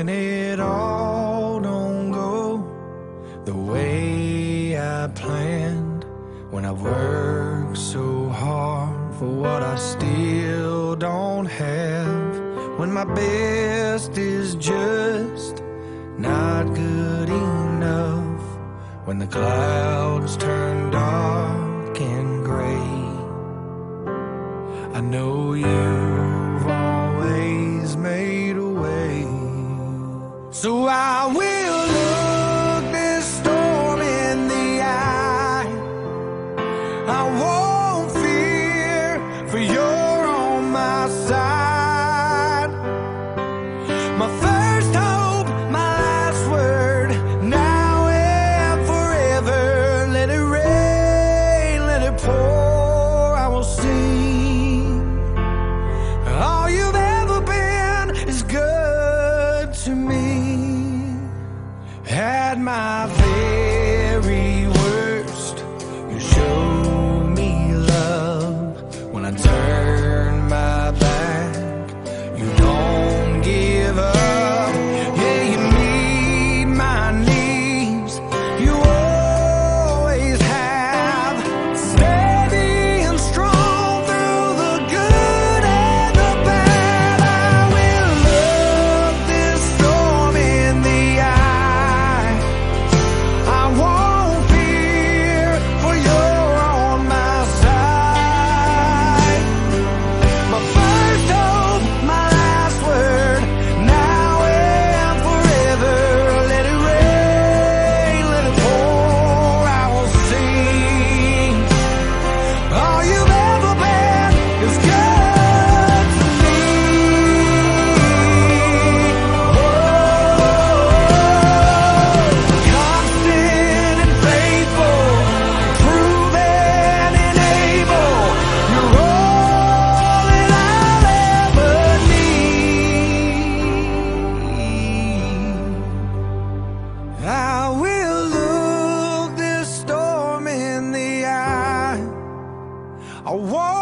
when it all don't go. The way I planned, when I work so hard for what I still don't have, when my best is just not good enough, when the clouds turn dark and gray, I know you. So I will look this storm in the eye. I my very I want